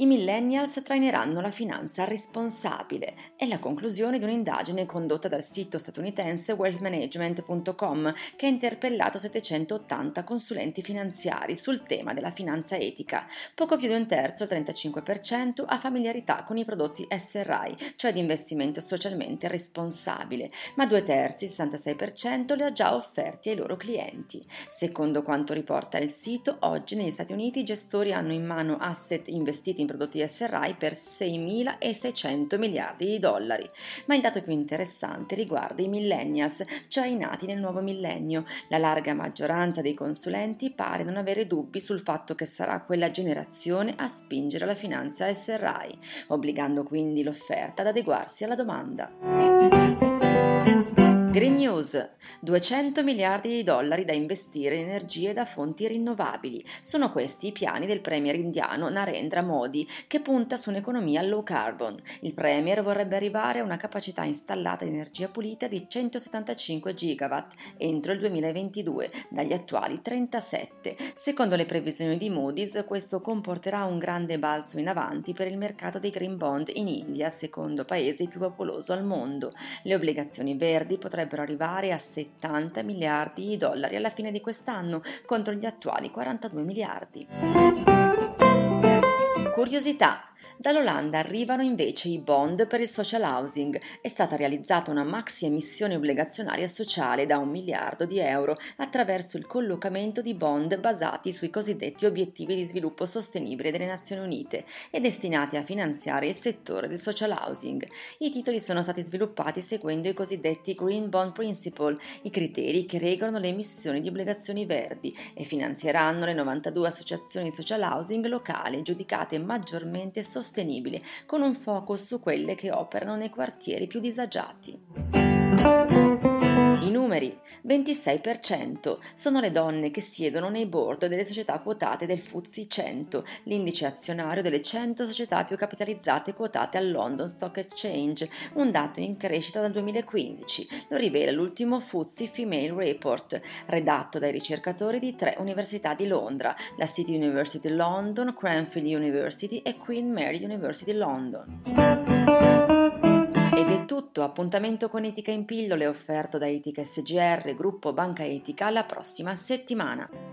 i millennials traineranno la finanza responsabile. È la conclusione di un'indagine condotta dal sito statunitense wealthmanagement.com che ha interpellato 780 consulenti finanziari sul tema della finanza etica. Poco più di un terzo, il 35%, ha familiarità con i prodotti SRI, cioè di investimento socialmente responsabile, ma due terzi, il 66%, li ha già offerti ai loro clienti. Secondo quanto riporta il sito, oggi negli Stati Uniti i gestori hanno in mano asset investiti in prodotti SRI per 6.600 miliardi di dollari. Ma il dato più interessante riguarda i millennials, cioè i nati nel nuovo millennio. La larga maggioranza dei consulenti pare non avere dubbi sul fatto che sarà quella generazione a spingere la finanza SRI, obbligando quindi l'offerta ad adeguarsi alla domanda. Green News. 200 miliardi di dollari da investire in energie da fonti rinnovabili. Sono questi i piani del premier indiano Narendra Modi, che punta su un'economia low carbon. Il premier vorrebbe arrivare a una capacità installata di energia pulita di 175 gigawatt entro il 2022, dagli attuali 37. Secondo le previsioni di Moody's, questo comporterà un grande balzo in avanti per il mercato dei green bond in India, secondo paese più popoloso al mondo. Le obbligazioni verdi potrebbero potrebbero arrivare a 70 miliardi di dollari alla fine di quest'anno contro gli attuali 42 miliardi. Curiosità. Dall'Olanda arrivano invece i bond per il social housing. È stata realizzata una maxi emissione obbligazionaria sociale da un miliardo di euro attraverso il collocamento di bond basati sui cosiddetti obiettivi di sviluppo sostenibile delle Nazioni Unite e destinati a finanziare il settore del social housing. I titoli sono stati sviluppati seguendo i cosiddetti Green Bond Principle, i criteri che regolano le emissioni di obbligazioni verdi e finanzieranno le 92 associazioni di social housing locali giudicate maggiormente sostenibili, con un focus su quelle che operano nei quartieri più disagiati. I numeri 26% sono le donne che siedono nei board delle società quotate del FTSE 100, l'indice azionario delle 100 società più capitalizzate quotate al London Stock Exchange, un dato in crescita dal 2015. Lo rivela l'ultimo FTSE Female Report, redatto dai ricercatori di tre università di Londra, la City University London, Cranfield University e Queen Mary University London. Ed è tutto, appuntamento con Etica in pillole offerto da Etica SGR, gruppo Banca Etica, alla prossima settimana.